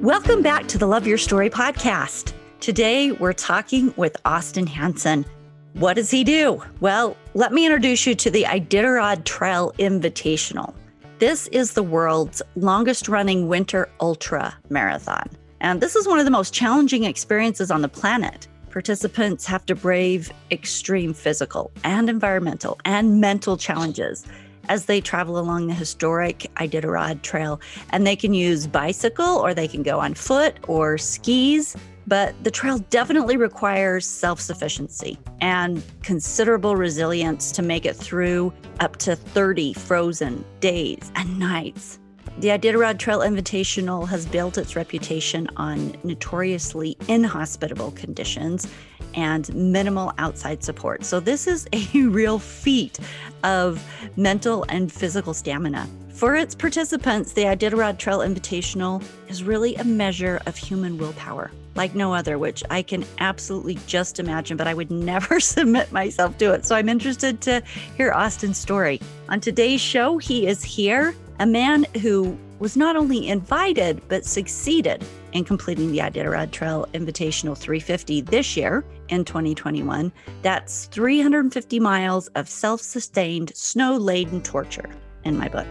Welcome back to the Love Your Story podcast. Today, we're talking with Austin Hanson. What does he do? Well, let me introduce you to the Iditarod Trail Invitational. This is the world's longest running winter ultra marathon. And this is one of the most challenging experiences on the planet. Participants have to brave extreme physical and environmental and mental challenges as they travel along the historic Iditarod Trail. And they can use bicycle or they can go on foot or skis. But the trail definitely requires self sufficiency and considerable resilience to make it through up to 30 frozen days and nights. The Iditarod Trail Invitational has built its reputation on notoriously inhospitable conditions and minimal outside support. So, this is a real feat of mental and physical stamina. For its participants, the Iditarod Trail Invitational is really a measure of human willpower, like no other, which I can absolutely just imagine, but I would never submit myself to it. So I'm interested to hear Austin's story. On today's show, he is here, a man who was not only invited, but succeeded in completing the Iditarod Trail Invitational 350 this year in 2021. That's 350 miles of self sustained, snow laden torture in my book.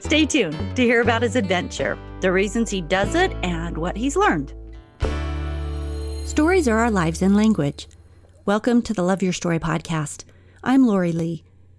Stay tuned to hear about his adventure, the reasons he does it, and what he's learned. Stories are our lives in language. Welcome to the Love Your Story podcast. I'm Lori Lee,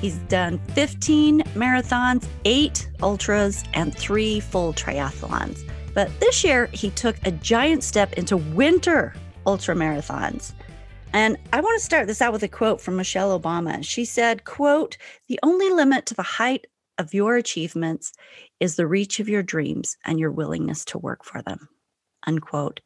He's done 15 marathons, eight ultras, and three full triathlons. But this year, he took a giant step into winter ultra marathons. And I want to start this out with a quote from Michelle Obama. She said, quote, the only limit to the height of your achievements is the reach of your dreams and your willingness to work for them. Unquote.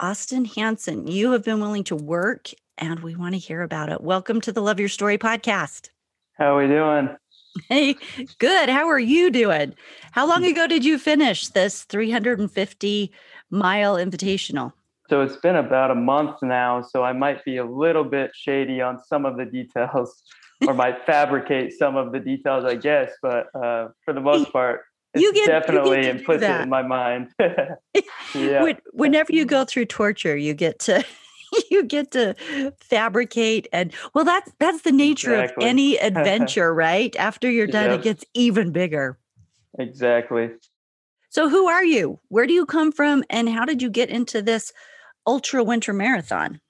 Austin Hanson, you have been willing to work and we want to hear about it. Welcome to the Love Your Story podcast. How are we doing? Hey, good. How are you doing? How long ago did you finish this 350 mile invitational? So it's been about a month now, so I might be a little bit shady on some of the details or might fabricate some of the details, I guess. But uh, for the most part, it's you get, definitely you implicit in my mind. yeah. Whenever you go through torture, you get to you get to fabricate and well that's that's the nature exactly. of any adventure, right? After you're done, yep. it gets even bigger. Exactly. So who are you? Where do you come from and how did you get into this ultra winter marathon?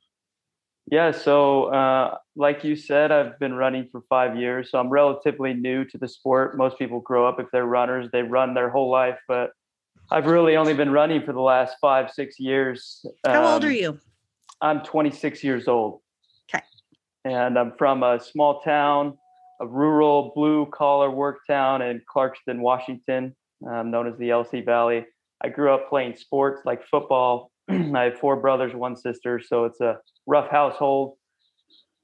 Yeah, so uh, like you said, I've been running for five years, so I'm relatively new to the sport. Most people grow up if they're runners, they run their whole life, but I've really only been running for the last five, six years. How um, old are um, you? I'm 26 years old. Okay. And I'm from a small town, a rural blue collar work town in Clarkston, Washington, um, known as the LC Valley. I grew up playing sports like football, I have four brothers, one sister, so it's a rough household.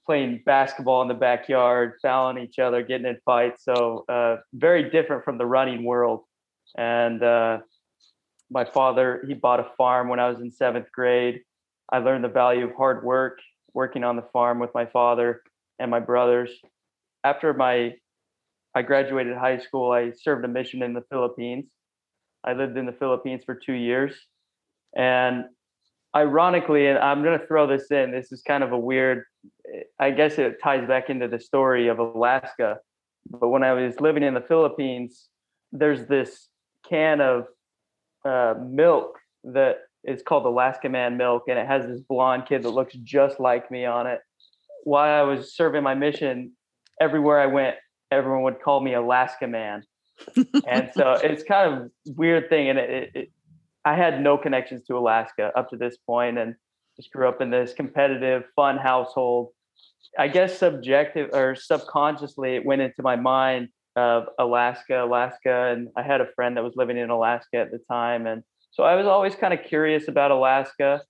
Playing basketball in the backyard, fouling each other, getting in fights. So uh, very different from the running world. And uh, my father, he bought a farm when I was in seventh grade. I learned the value of hard work, working on the farm with my father and my brothers. After my I graduated high school, I served a mission in the Philippines. I lived in the Philippines for two years and ironically, and I'm going to throw this in, this is kind of a weird, I guess it ties back into the story of Alaska. But when I was living in the Philippines, there's this can of uh, milk that is called Alaska Man milk, and it has this blonde kid that looks just like me on it. While I was serving my mission, everywhere I went, everyone would call me Alaska Man. and so it's kind of weird thing, and it, it, I had no connections to Alaska up to this point and just grew up in this competitive, fun household. I guess subjective or subconsciously, it went into my mind of Alaska, Alaska. And I had a friend that was living in Alaska at the time. And So I was always kind of curious about Alaska.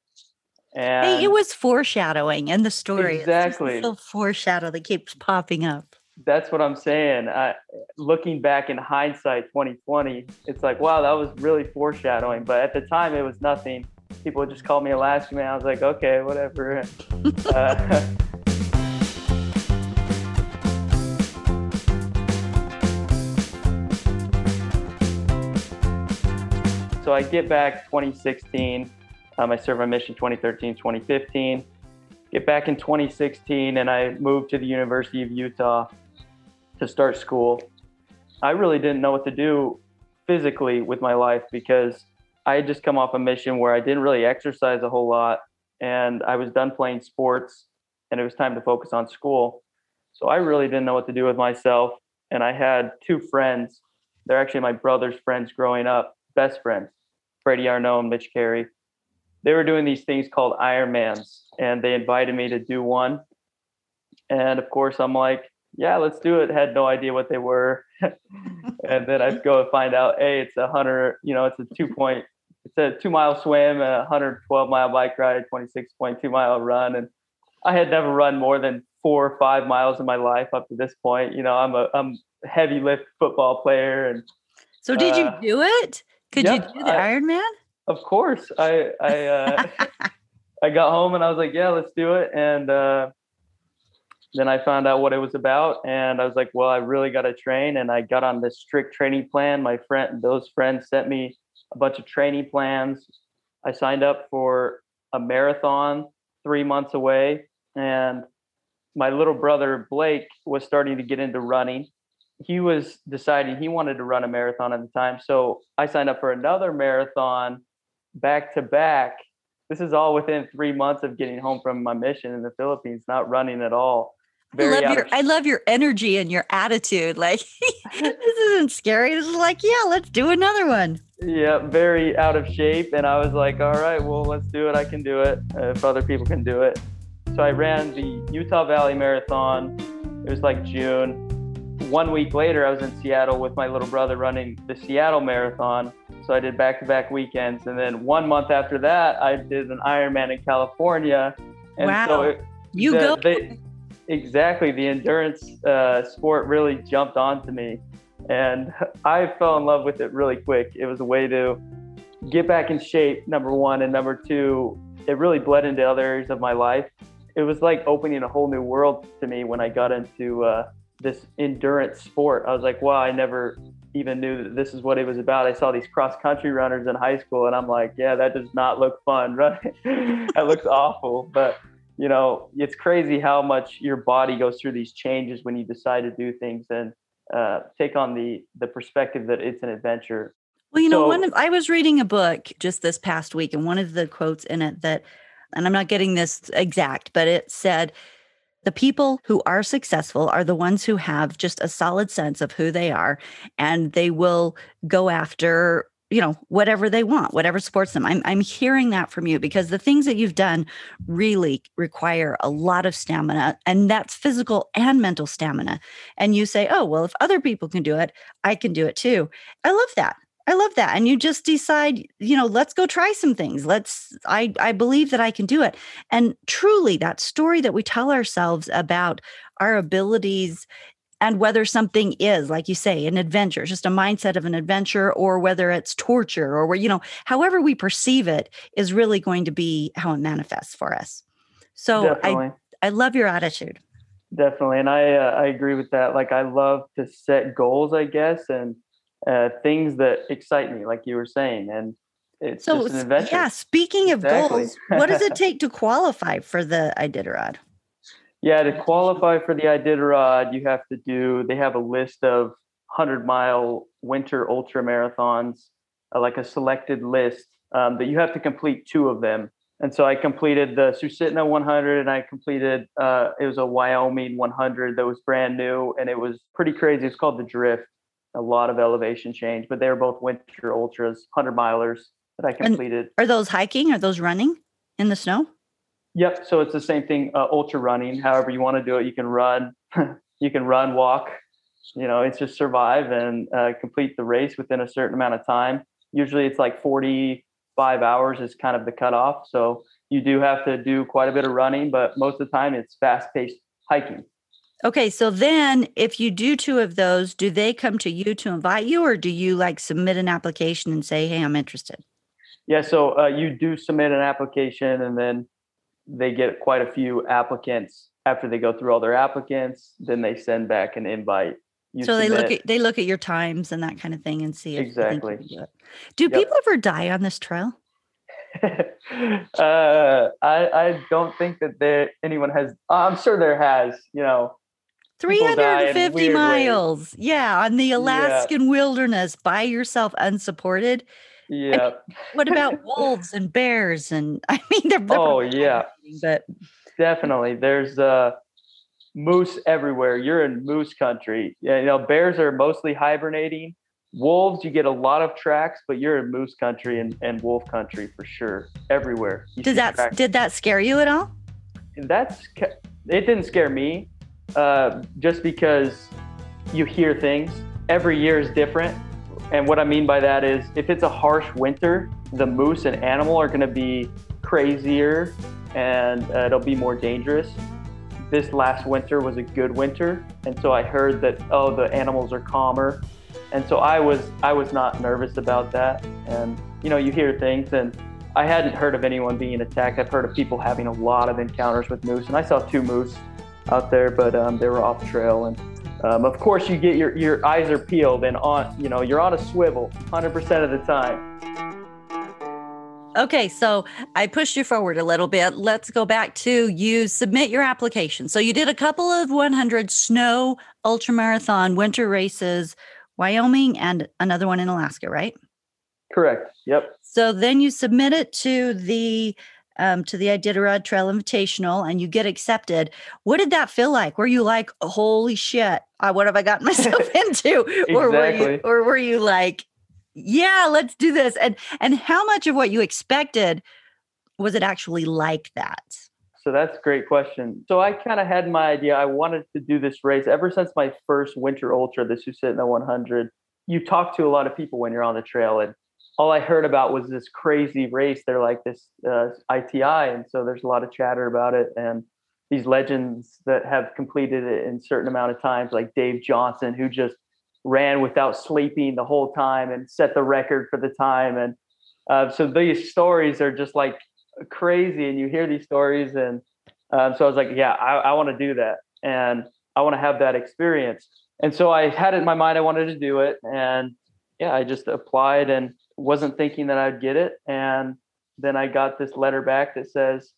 And hey, it was foreshadowing in the story. Exactly. A foreshadow that keeps popping up. That's what I'm saying. I, looking back in hindsight, 2020, it's like, wow, that was really foreshadowing. But at the time, it was nothing. People would just call me Alaska man. I was like, okay, whatever. uh, so I get back 2016. Um, I served my mission 2013, 2015. Get back in 2016, and I moved to the University of Utah to start school. I really didn't know what to do physically with my life because I had just come off a mission where I didn't really exercise a whole lot, and I was done playing sports, and it was time to focus on school. So I really didn't know what to do with myself. And I had two friends. They're actually my brother's friends growing up, best friends. Freddie Arnault and Mitch Carey. They were doing these things called Ironmans, and they invited me to do one. And of course, I'm like, yeah, let's do it. Had no idea what they were. and then I go and find out, hey, it's a hundred, you know, it's a two point, it's a two mile swim, a 112 mile bike ride, 26.2 mile run. And I had never run more than four or five miles in my life up to this point. You know, I'm a I'm heavy lift football player. And so did uh, you do it? Could yep, you do the I, Ironman? Of course. I I uh, I got home and I was like, yeah, let's do it. And uh, then I found out what it was about, and I was like, well, I really got to train. And I got on this strict training plan. My friend, those friends, sent me a bunch of training plans. I signed up for a marathon three months away, and my little brother Blake was starting to get into running he was deciding he wanted to run a marathon at the time. So I signed up for another marathon back to back. This is all within three months of getting home from my mission in the Philippines, not running at all. Very I love your of- I love your energy and your attitude. Like this isn't scary. This is like, yeah, let's do another one. Yeah, very out of shape. And I was like, all right, well, let's do it. I can do it uh, if other people can do it. So I ran the Utah Valley Marathon. It was like June one week later, I was in Seattle with my little brother running the Seattle Marathon. So I did back to back weekends. And then one month after that, I did an Ironman in California. And wow. so it, you the, go. They, exactly. The endurance uh, sport really jumped onto me. And I fell in love with it really quick. It was a way to get back in shape, number one. And number two, it really bled into other areas of my life. It was like opening a whole new world to me when I got into uh, this endurance sport. I was like, wow, I never even knew that this is what it was about. I saw these cross country runners in high school, and I'm like, yeah, that does not look fun, right? that looks awful. But you know, it's crazy how much your body goes through these changes when you decide to do things and uh, take on the the perspective that it's an adventure. Well, you know, so, one of, I was reading a book just this past week, and one of the quotes in it that, and I'm not getting this exact, but it said the people who are successful are the ones who have just a solid sense of who they are and they will go after you know whatever they want whatever supports them. I'm I'm hearing that from you because the things that you've done really require a lot of stamina and that's physical and mental stamina. And you say oh well if other people can do it I can do it too. I love that I love that. And you just decide, you know, let's go try some things. Let's I I believe that I can do it. And truly that story that we tell ourselves about our abilities and whether something is like you say an adventure just a mindset of an adventure or whether it's torture or where you know however we perceive it is really going to be how it manifests for us so Definitely. i i love your attitude Definitely, and I uh, I agree with that. Like I love to set goals, I guess, and uh, things that excite me, like you were saying, and it's so, just an adventure. Yeah. Speaking of exactly. goals, what does it take to qualify for the Iditarod? Yeah, to qualify for the Iditarod, you have to do. They have a list of hundred mile winter ultra marathons, uh, like a selected list um, that you have to complete two of them. And so I completed the Susitna 100 and I completed, uh, it was a Wyoming 100 that was brand new and it was pretty crazy. It's called the Drift a lot of elevation change, but they were both winter ultras, 100 milers that I completed. And are those hiking? Are those running in the snow? Yep. So it's the same thing, uh, ultra running. However you want to do it, you can run, you can run, walk. You know, it's just survive and uh, complete the race within a certain amount of time. Usually, it's like forty-five hours is kind of the cutoff. So you do have to do quite a bit of running, but most of the time it's fast paced hiking. Okay, so then if you do two of those, do they come to you to invite you, or do you like submit an application and say, "Hey, I'm interested"? Yeah, so uh, you do submit an application, and then they get quite a few applicants. After they go through all their applicants, then they send back an invite. You so submit. they look at they look at your times and that kind of thing and see exactly. do, do yep. people ever die on this trail? uh, I I don't think that there anyone has. I'm sure there has. You know, 350 miles. Ways. Yeah, on the Alaskan yeah. wilderness by yourself unsupported. Yeah. what about wolves and bears and I mean they're, they're Oh yeah. But definitely there's uh moose everywhere. You're in moose country. Yeah, you know, bears are mostly hibernating. Wolves, you get a lot of tracks, but you're in moose country and, and wolf country for sure. Everywhere. did that tracks. did that scare you at all? That's it didn't scare me uh, just because you hear things. Every year is different. And what I mean by that is if it's a harsh winter, the moose and animal are going to be crazier and uh, it'll be more dangerous. This last winter was a good winter, and so I heard that oh the animals are calmer, and so I was I was not nervous about that. And you know you hear things, and I hadn't heard of anyone being attacked. I've heard of people having a lot of encounters with moose, and I saw two moose out there, but um, they were off trail. And um, of course, you get your your eyes are peeled and on. You know, you're on a swivel 100% of the time. Okay, so I pushed you forward a little bit. Let's go back to you submit your application. So you did a couple of 100 snow ultramarathon winter races, Wyoming, and another one in Alaska, right? Correct. Yep. So then you submit it to the um, to the Iditarod Trail Invitational and you get accepted. What did that feel like? Were you like, holy shit, uh, what have I gotten myself into? exactly. Or were you, or were you like, yeah, let's do this? And and how much of what you expected was it actually like that? So that's a great question. So I kind of had my idea. I wanted to do this race ever since my first winter ultra, the Susitna 100. You talk to a lot of people when you're on the trail, and all I heard about was this crazy race. They're like this uh, ITI, and so there's a lot of chatter about it. And these legends that have completed it in certain amount of times, like Dave Johnson, who just ran without sleeping the whole time and set the record for the time. And uh, so these stories are just like crazy, and you hear these stories, and um, so I was like, yeah, I, I want to do that, and I want to have that experience. And so I had it in my mind I wanted to do it, and yeah, I just applied and wasn't thinking that I'd get it. And then I got this letter back that says,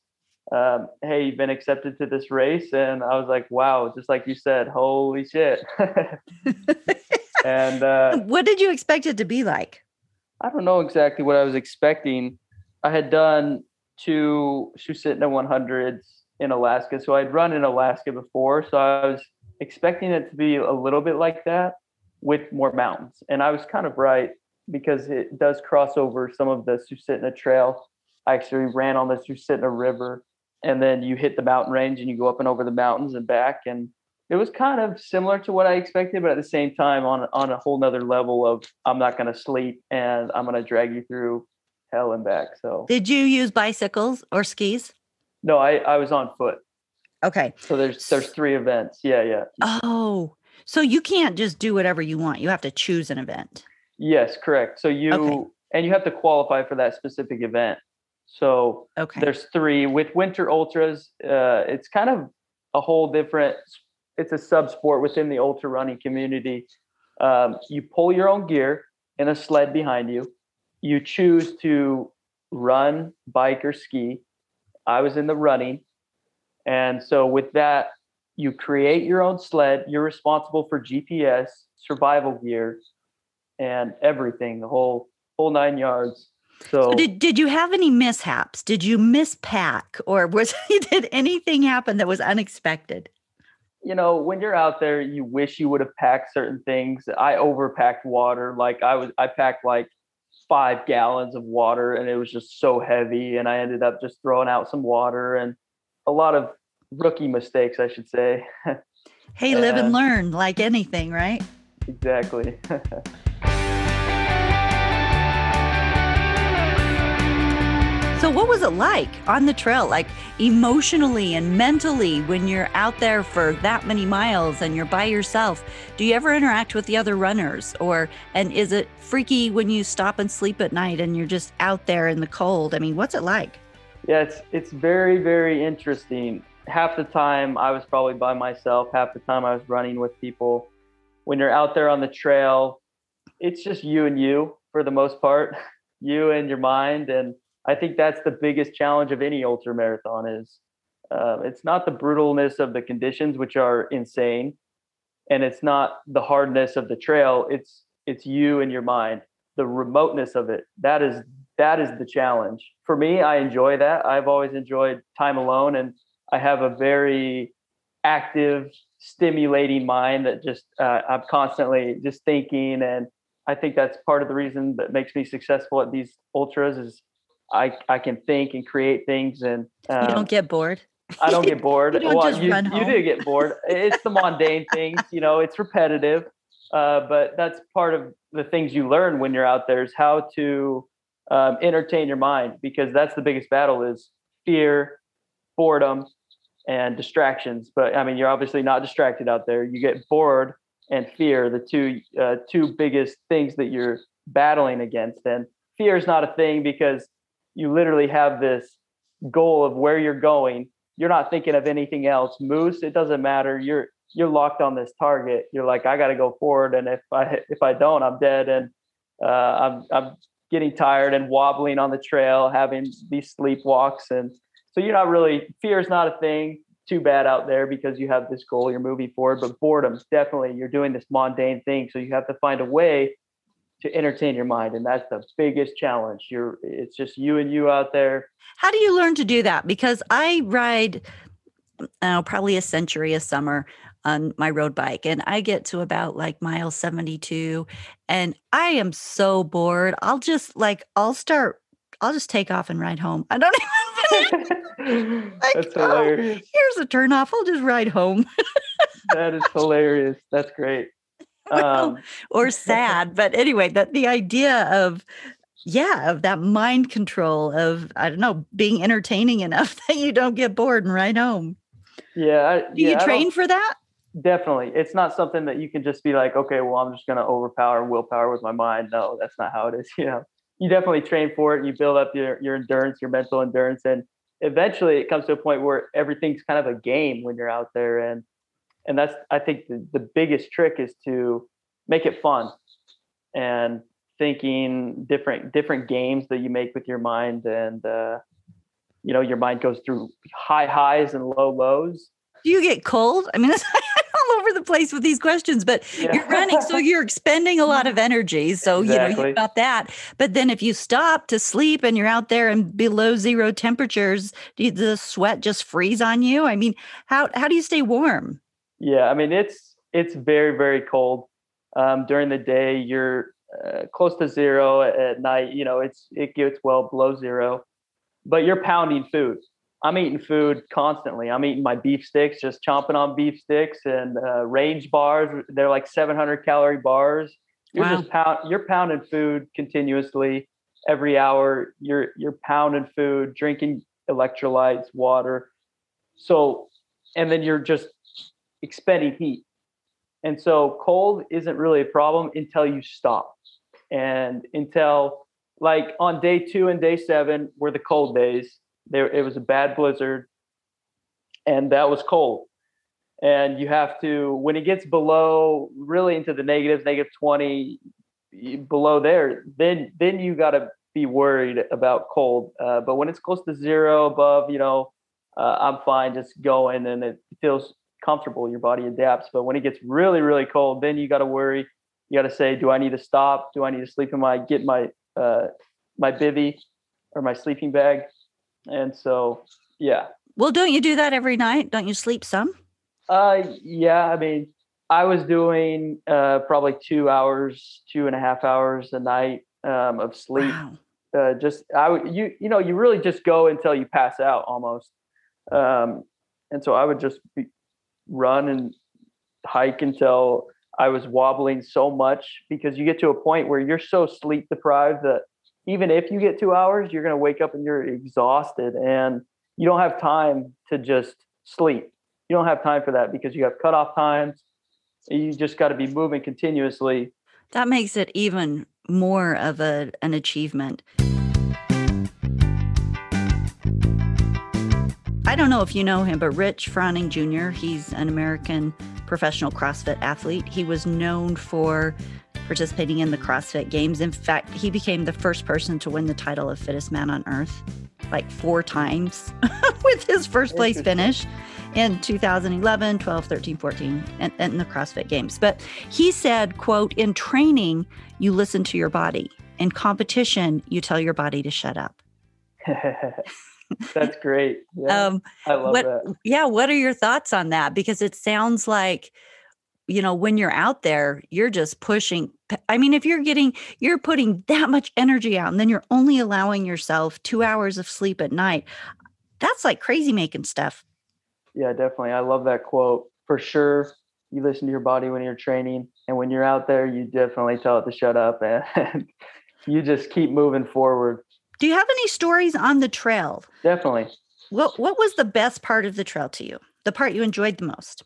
um, Hey, you've been accepted to this race. And I was like, Wow, just like you said, holy shit. and uh, what did you expect it to be like? I don't know exactly what I was expecting. I had done two Susitna 100s in Alaska. So I'd run in Alaska before. So I was expecting it to be a little bit like that with more mountains. And I was kind of right because it does cross over some of the Susitna Trail. I actually ran on the Susitna River, and then you hit the mountain range and you go up and over the mountains and back. And it was kind of similar to what I expected, but at the same time, on on a whole nother level of I'm not going to sleep and I'm going to drag you through hell and back. So, did you use bicycles or skis? No, I I was on foot. Okay. So there's there's three events. Yeah, yeah. Oh, so you can't just do whatever you want. You have to choose an event. Yes, correct. So you okay. and you have to qualify for that specific event. So okay. there's three with winter ultras. Uh, it's kind of a whole different. It's a sub sport within the ultra running community. Um, you pull your own gear in a sled behind you. You choose to run, bike, or ski. I was in the running, and so with that, you create your own sled. You're responsible for GPS, survival gear, and everything, the whole whole nine yards. So, so did did you have any mishaps? Did you mispack, or was did anything happen that was unexpected? You know, when you're out there, you wish you would have packed certain things. I overpacked water. Like I was, I packed like five gallons of water, and it was just so heavy. And I ended up just throwing out some water and a lot of rookie mistakes, I should say. hey, live and learn, like anything, right? Exactly. So, what was it like on the trail, like emotionally and mentally, when you're out there for that many miles and you're by yourself? Do you ever interact with the other runners, or and is it freaky when you stop and sleep at night and you're just out there in the cold? I mean, what's it like? Yeah, it's it's very very interesting. Half the time I was probably by myself. Half the time I was running with people. When you're out there on the trail, it's just you and you for the most part, you and your mind and I think that's the biggest challenge of any ultra marathon is uh, it's not the brutalness of the conditions, which are insane, and it's not the hardness of the trail. It's it's you and your mind, the remoteness of it. That is that is the challenge for me. I enjoy that. I've always enjoyed time alone, and I have a very active, stimulating mind that just uh, I'm constantly just thinking, and I think that's part of the reason that makes me successful at these ultras is I I can think and create things and um, you don't um, get bored. I don't get bored. you well, you, you do get bored. It's the mundane things, you know, it's repetitive. Uh, but that's part of the things you learn when you're out there is how to um, entertain your mind because that's the biggest battle is fear, boredom, and distractions. But I mean, you're obviously not distracted out there. You get bored and fear, the two uh, two biggest things that you're battling against. And fear is not a thing because you literally have this goal of where you're going. You're not thinking of anything else. Moose, it doesn't matter. You're you're locked on this target. You're like, I got to go forward, and if I if I don't, I'm dead, and uh, I'm I'm getting tired and wobbling on the trail, having these sleepwalks, and so you're not really fear is not a thing too bad out there because you have this goal you're moving forward. But boredom's definitely you're doing this mundane thing, so you have to find a way to entertain your mind and that's the biggest challenge. You're it's just you and you out there. How do you learn to do that? Because i ride uh, probably a century a summer on my road bike and i get to about like mile 72 and i am so bored. I'll just like i'll start i'll just take off and ride home. I don't even like, that's oh, hilarious. oh, here's a turn off. I'll just ride home. That is hilarious. That's great um, or sad. But anyway, that the idea of yeah, of that mind control of I don't know, being entertaining enough that you don't get bored and ride home. Yeah. I, Do yeah, you train for that? Definitely. It's not something that you can just be like, okay, well, I'm just going to overpower willpower with my mind. No, that's not how it is. You know, you definitely train for it. You build up your, your endurance, your mental endurance. And eventually it comes to a point where everything's kind of a game when you're out there. And and that's i think the, the biggest trick is to make it fun and thinking different different games that you make with your mind and uh, you know your mind goes through high highs and low lows. Do you get cold? I mean it's all over the place with these questions but yeah. you're running so you're expending a lot of energy so exactly. you know you've got that. But then if you stop to sleep and you're out there and below zero temperatures do the sweat just freeze on you? I mean how how do you stay warm yeah, I mean it's it's very very cold. Um, during the day, you're uh, close to zero. At night, you know, it's it gets well below zero, but you're pounding food. I'm eating food constantly. I'm eating my beef sticks, just chomping on beef sticks and uh, range bars. They're like 700 calorie bars. You're wow. just pound. You're pounding food continuously every hour. You're you're pounding food, drinking electrolytes, water. So, and then you're just expending heat. And so cold isn't really a problem until you stop. And until like on day two and day seven were the cold days. There it was a bad blizzard and that was cold. And you have to when it gets below really into the negatives, negative 20 below there, then then you gotta be worried about cold. Uh, but when it's close to zero above, you know, uh, I'm fine just going and it feels comfortable, your body adapts. But when it gets really, really cold, then you got to worry. You got to say, do I need to stop? Do I need to sleep in my get my uh, my bivy or my sleeping bag? And so, yeah. Well, don't you do that every night? Don't you sleep some? Uh, yeah. I mean, I was doing uh, probably two hours, two and a half hours a night um, of sleep. Wow. Uh, just I would you you know you really just go until you pass out almost. Um, and so I would just be, run and hike until I was wobbling so much because you get to a point where you're so sleep deprived that even if you get two hours, you're going to wake up and you're exhausted and you don't have time to just sleep. You don't have time for that because you have cutoff times. You just got to be moving continuously. That makes it even more of a, an achievement. I don't know if you know him, but Rich Froning Jr., he's an American professional CrossFit athlete. He was known for participating in the CrossFit Games. In fact, he became the first person to win the title of fittest man on earth like four times with his first place finish in 2011 12 13 14 and, and the crossfit games but he said quote in training you listen to your body in competition you tell your body to shut up that's great yeah, um, i love what, that yeah what are your thoughts on that because it sounds like you know, when you're out there, you're just pushing. I mean, if you're getting, you're putting that much energy out and then you're only allowing yourself two hours of sleep at night, that's like crazy making stuff. Yeah, definitely. I love that quote for sure. You listen to your body when you're training, and when you're out there, you definitely tell it to shut up and you just keep moving forward. Do you have any stories on the trail? Definitely. What What was the best part of the trail to you? The part you enjoyed the most?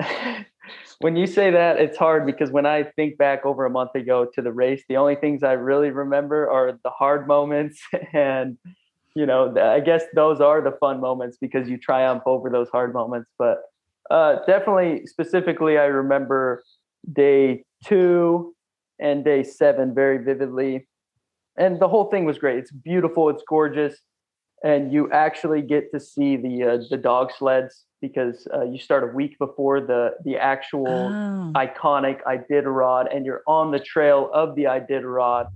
when you say that, it's hard because when I think back over a month ago to the race, the only things I really remember are the hard moments. And, you know, I guess those are the fun moments because you triumph over those hard moments. But uh, definitely, specifically, I remember day two and day seven very vividly. And the whole thing was great. It's beautiful, it's gorgeous. And you actually get to see the uh, the dog sleds because uh, you start a week before the the actual oh. iconic Iditarod, and you're on the trail of the Iditarod,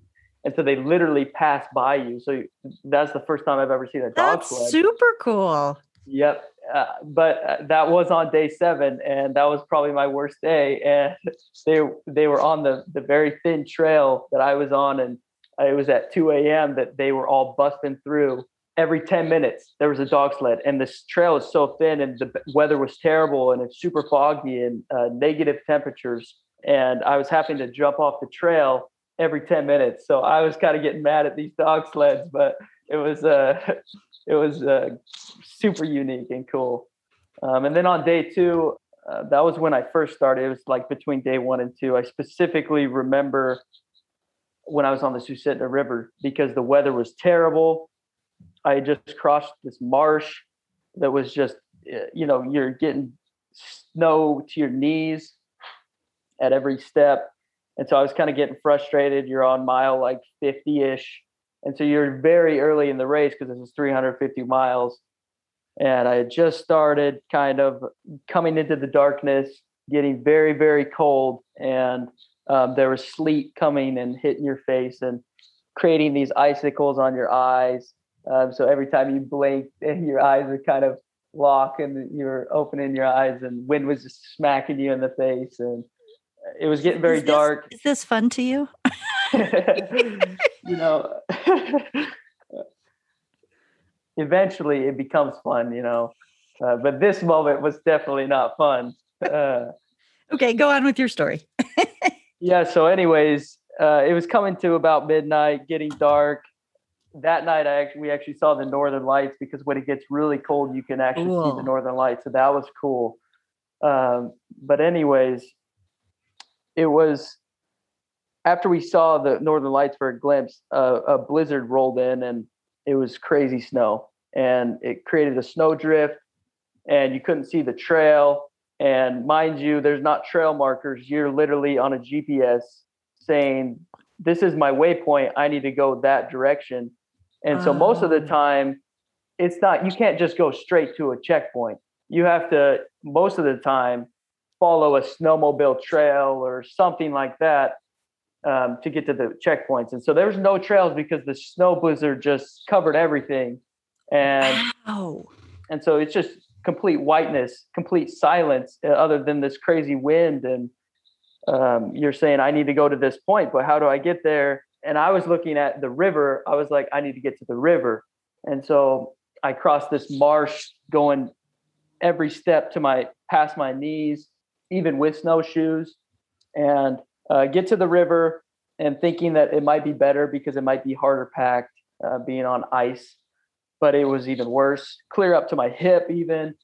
and so they literally pass by you. So that's the first time I've ever seen a dog that's sled. Super cool. Yep, uh, but uh, that was on day seven, and that was probably my worst day. And they they were on the the very thin trail that I was on, and it was at 2 a.m. that they were all busting through every 10 minutes. There was a dog sled and this trail is so thin and the weather was terrible and it's super foggy and uh, negative temperatures. And i was having to jump off the trail every 10 minutes. So i was kind of getting mad at these dog sleds but it was uh it was uh, super unique and cool. Um, and then on day two uh, that was when i first started. It was like between day one and two. I specifically remember when i was on the susitna river because the weather was terrible I just crossed this marsh that was just, eh, you know, you're getting snow to your knees at every step. And so I was kind of getting frustrated. You're on mile like 50 ish. And so you're very early in the race because this is 350 miles. And I had just started kind of coming into the darkness, getting very, very cold. And um, there was sleet coming and hitting your face and creating these icicles on your eyes um, so every time you blink, your eyes are kind of lock and you're opening your eyes, and wind was just smacking you in the face, and it was getting very is this, dark. Is this fun to you? you know, eventually it becomes fun, you know, uh, but this moment was definitely not fun. Uh, okay, go on with your story. Yeah. So, anyways, uh, it was coming to about midnight, getting dark. That night I actually we actually saw the northern lights because when it gets really cold you can actually see the northern lights so that was cool. Um, but anyways it was after we saw the northern lights for a glimpse uh, a blizzard rolled in and it was crazy snow. And it created a snow drift and you couldn't see the trail and mind you there's not trail markers you're literally on a gps saying this is my waypoint i need to go that direction and so most of the oh. time, it's not, you can't just go straight to a checkpoint. You have to, most of the time, follow a snowmobile trail or something like that um, to get to the checkpoints. And so there was no trails because the snow blizzard just covered everything. And, wow. and so it's just complete whiteness, complete silence, uh, other than this crazy wind. And um, you're saying, I need to go to this point, but how do I get there? and I was looking at the river. I was like, I need to get to the river. And so I crossed this marsh going every step to my past my knees, even with snowshoes, and uh, get to the river. and thinking that it might be better because it might be harder packed uh, being on ice, but it was even worse, clear up to my hip even.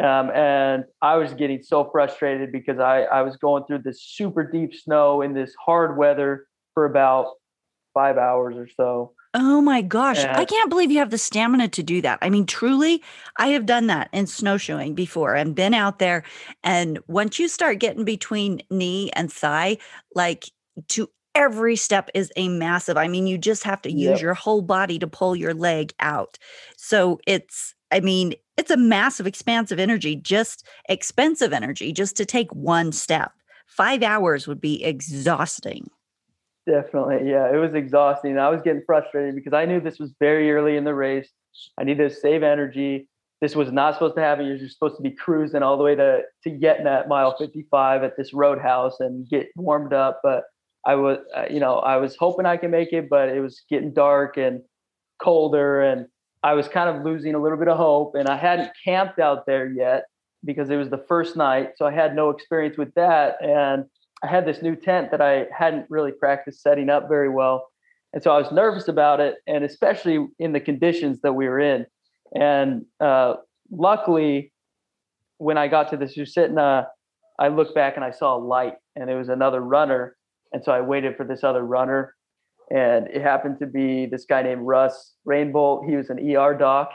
Um, and I was getting so frustrated because I, I was going through this super deep snow in this hard weather for about five hours or so. Oh my gosh. And I can't believe you have the stamina to do that. I mean, truly, I have done that in snowshoeing before and been out there. And once you start getting between knee and thigh, like to every step is a massive. I mean, you just have to use yep. your whole body to pull your leg out. So it's, I mean, it's a massive expanse of energy, just expensive energy, just to take one step. Five hours would be exhausting. Definitely. Yeah, it was exhausting. I was getting frustrated because I knew this was very early in the race. I needed to save energy. This was not supposed to happen. You're just supposed to be cruising all the way to to getting at mile 55 at this roadhouse and get warmed up. But I was, uh, you know, I was hoping I could make it, but it was getting dark and colder, and I was kind of losing a little bit of hope. And I hadn't camped out there yet because it was the first night, so I had no experience with that. And I had this new tent that I hadn't really practiced setting up very well. And so I was nervous about it, and especially in the conditions that we were in. And uh, luckily, when I got to the Susitna, I looked back and I saw a light, and it was another runner and so I waited for this other runner. And it happened to be this guy named Russ Rainbolt. He was an ER doc.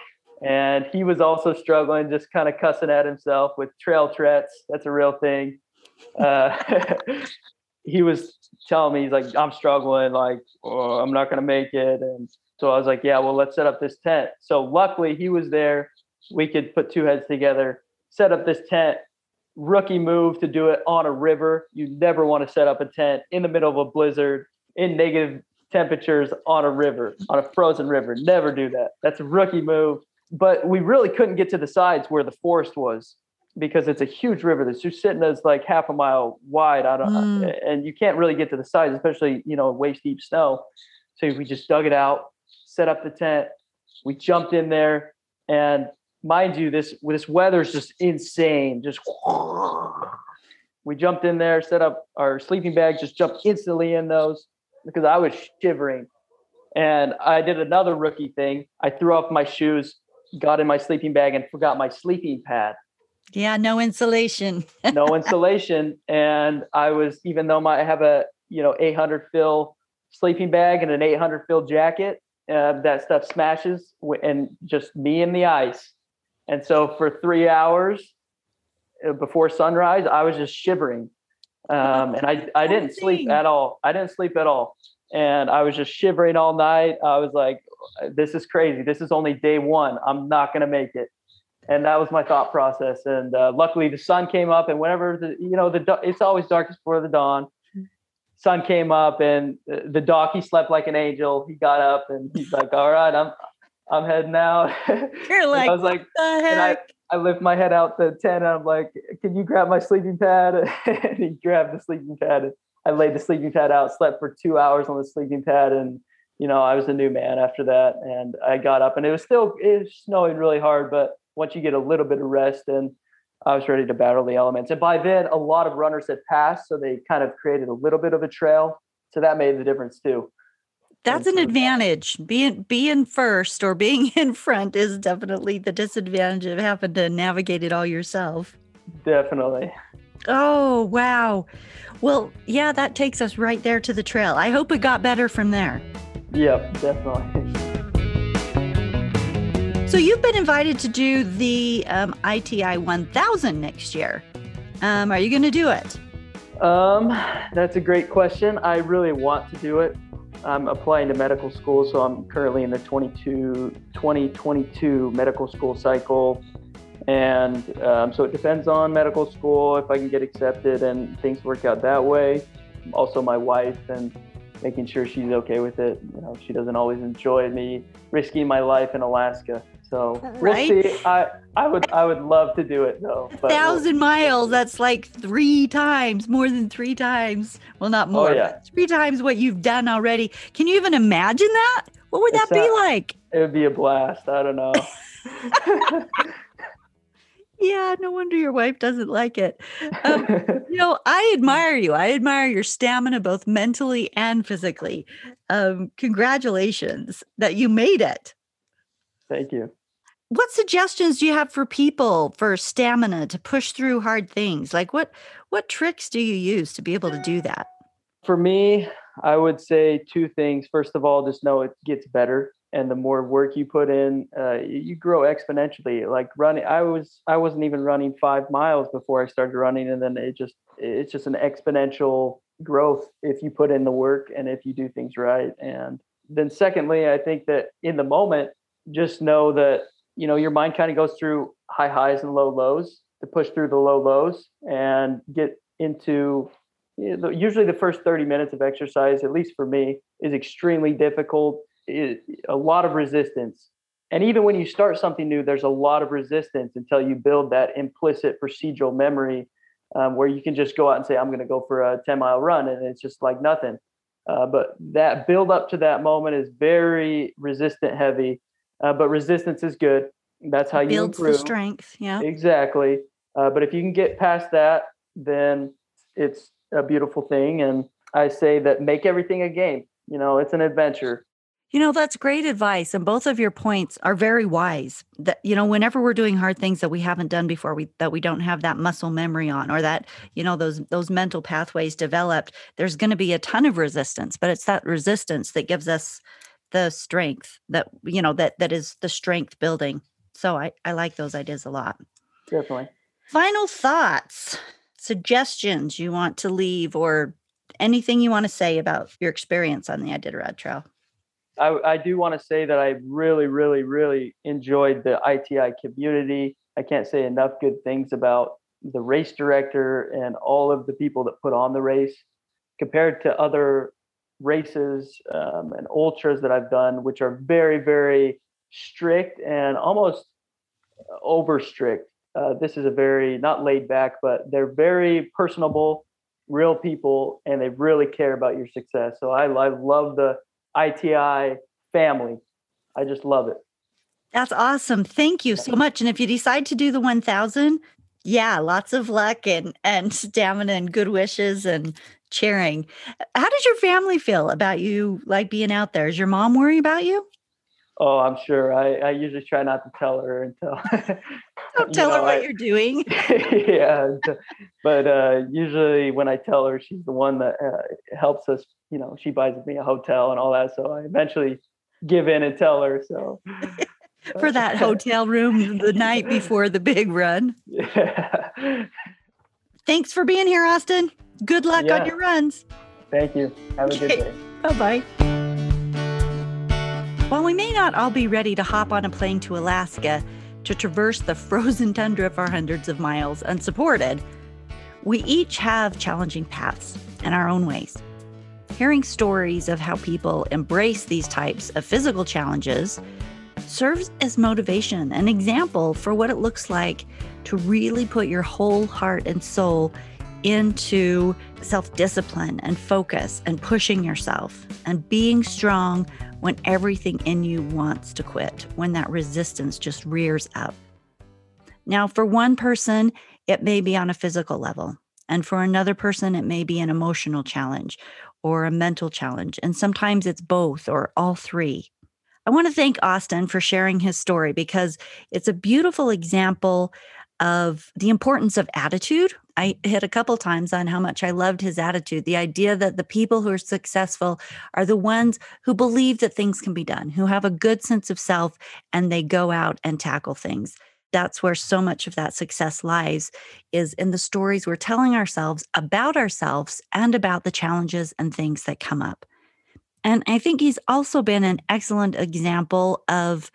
And he was also struggling, just kind of cussing at himself with trail threats. That's a real thing. Uh, he was telling me, he's like, I'm struggling, like, oh, I'm not going to make it. And so I was like, yeah, well, let's set up this tent. So luckily he was there. We could put two heads together, set up this tent rookie move to do it on a river. You never want to set up a tent in the middle of a blizzard in negative temperatures on a river, on a frozen river. Never do that. That's a rookie move. But we really couldn't get to the sides where the forest was because it's a huge river. The Susitna is like half a mile wide. I don't, mm. and you can't really get to the sides, especially you know waist deep snow. So we just dug it out, set up the tent. We jumped in there, and mind you, this this weather is just insane. Just we jumped in there, set up our sleeping bags, just jumped instantly in those because I was shivering. And I did another rookie thing. I threw off my shoes, got in my sleeping bag, and forgot my sleeping pad. Yeah, no insulation. no insulation. And I was, even though my, I have a, you know, 800 fill sleeping bag and an 800 fill jacket, uh, that stuff smashes and just me in the ice. And so for three hours uh, before sunrise, I was just shivering. Um, and I, I didn't sleep at all. I didn't sleep at all. And I was just shivering all night. I was like, this is crazy. This is only day one. I'm not going to make it. And that was my thought process. And uh, luckily the sun came up and whenever the, you know, the, it's always darkest before the dawn sun came up and the doc he slept like an angel he got up and he's like all right i'm I'm heading out. You're like, I was like, I, I lift my head out the tent and I'm like, can you grab my sleeping pad? and he grabbed the sleeping pad. I laid the sleeping pad out, slept for two hours on the sleeping pad. And, you know, I was a new man after that. And I got up and it was still, it was snowing really hard. But once you get a little bit of rest and I was ready to battle the elements. And by then, a lot of runners had passed. So they kind of created a little bit of a trail. So that made the difference too that's an advantage. Being being first or being in front is definitely the disadvantage of having to navigate it all yourself. Definitely. Oh, wow. Well, yeah, that takes us right there to the trail. I hope it got better from there. Yep, definitely. So you've been invited to do the um, ITI 1000 next year. Um, are you going to do it? Um, that's a great question. I really want to do it. I'm applying to medical school, so I'm currently in the 22, 2022 medical school cycle. And um, so it depends on medical school if I can get accepted and things work out that way. Also, my wife and making sure she's okay with it. You know, she doesn't always enjoy me risking my life in Alaska. So right? we'll see. I, I would I would love to do it though. A thousand we'll, miles, that's like three times, more than three times. Well, not oh, more, oh, yeah. three times what you've done already. Can you even imagine that? What would that be like? It would be a blast. I don't know. Yeah, no wonder your wife doesn't like it. Um, you know, I admire you. I admire your stamina, both mentally and physically. Um, congratulations that you made it. Thank you. What suggestions do you have for people for stamina to push through hard things? Like what what tricks do you use to be able to do that? For me, I would say two things. First of all, just know it gets better and the more work you put in uh, you grow exponentially like running i was i wasn't even running five miles before i started running and then it just it's just an exponential growth if you put in the work and if you do things right and then secondly i think that in the moment just know that you know your mind kind of goes through high highs and low lows to push through the low lows and get into know, usually the first 30 minutes of exercise at least for me is extremely difficult a lot of resistance. And even when you start something new, there's a lot of resistance until you build that implicit procedural memory um, where you can just go out and say, I'm going to go for a 10 mile run. And it's just like nothing. Uh, but that build up to that moment is very resistant heavy. Uh, but resistance is good. That's how you builds improve. the strength. Yeah, exactly. Uh, but if you can get past that, then it's a beautiful thing. And I say that make everything a game. You know, it's an adventure. You know, that's great advice. And both of your points are very wise. That, you know, whenever we're doing hard things that we haven't done before, we that we don't have that muscle memory on or that, you know, those those mental pathways developed, there's going to be a ton of resistance. But it's that resistance that gives us the strength that, you know, that that is the strength building. So I, I like those ideas a lot. Definitely. Final thoughts, suggestions you want to leave or anything you want to say about your experience on the Iditarod Trail? I, I do want to say that I really, really, really enjoyed the ITI community. I can't say enough good things about the race director and all of the people that put on the race compared to other races um, and ultras that I've done, which are very, very strict and almost over strict. Uh, this is a very not laid back, but they're very personable, real people, and they really care about your success. So I, I love the ITI family. I just love it. That's awesome. Thank you so much. And if you decide to do the 1000, yeah, lots of luck and and stamina and good wishes and cheering. How does your family feel about you like being out there? Is your mom worry about you? Oh, I'm sure. I, I usually try not to tell her until don't tell know, her what I, you're doing. yeah, but uh, usually when I tell her, she's the one that uh, helps us. You know, she buys me a hotel and all that. So I eventually give in and tell her. So for that hotel room the night before the big run. Yeah. Thanks for being here, Austin. Good luck yeah. on your runs. Thank you. Have a okay. good day. Bye bye. While we may not all be ready to hop on a plane to Alaska to traverse the frozen tundra for hundreds of miles unsupported, we each have challenging paths in our own ways. Hearing stories of how people embrace these types of physical challenges serves as motivation, an example for what it looks like to really put your whole heart and soul into self discipline and focus and pushing yourself and being strong when everything in you wants to quit, when that resistance just rears up. Now, for one person, it may be on a physical level. And for another person, it may be an emotional challenge or a mental challenge. And sometimes it's both or all three. I want to thank Austin for sharing his story because it's a beautiful example of the importance of attitude. I hit a couple times on how much I loved his attitude. The idea that the people who are successful are the ones who believe that things can be done, who have a good sense of self, and they go out and tackle things that's where so much of that success lies is in the stories we're telling ourselves about ourselves and about the challenges and things that come up. And I think he's also been an excellent example of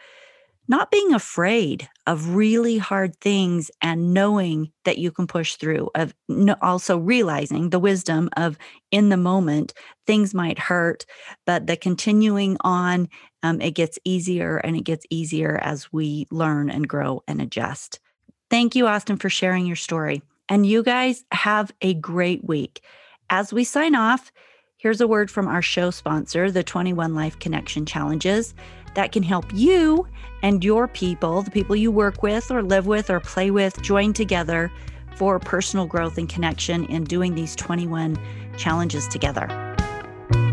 not being afraid of really hard things and knowing that you can push through of also realizing the wisdom of in the moment things might hurt but the continuing on um, it gets easier and it gets easier as we learn and grow and adjust. Thank you austin for sharing your story. And you guys have a great week. As we sign off here's a word from our show sponsor the 21 life connection challenges that can help you and your people, the people you work with or live with or play with, join together for personal growth and connection in doing these 21 challenges together.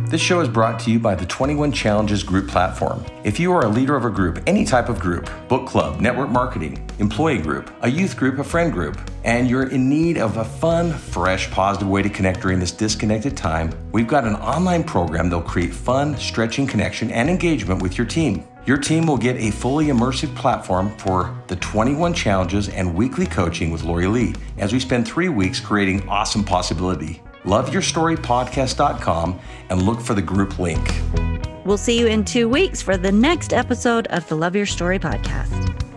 This show is brought to you by the 21 Challenges Group platform. If you are a leader of a group, any type of group, book club, network marketing, employee group, a youth group, a friend group, and you're in need of a fun, fresh, positive way to connect during this disconnected time, we've got an online program that'll create fun, stretching connection and engagement with your team. Your team will get a fully immersive platform for the 21 challenges and weekly coaching with Lori Lee as we spend three weeks creating awesome possibility loveyourstorypodcast.com and look for the group link. We'll see you in two weeks for the next episode of the Love Your Story podcast.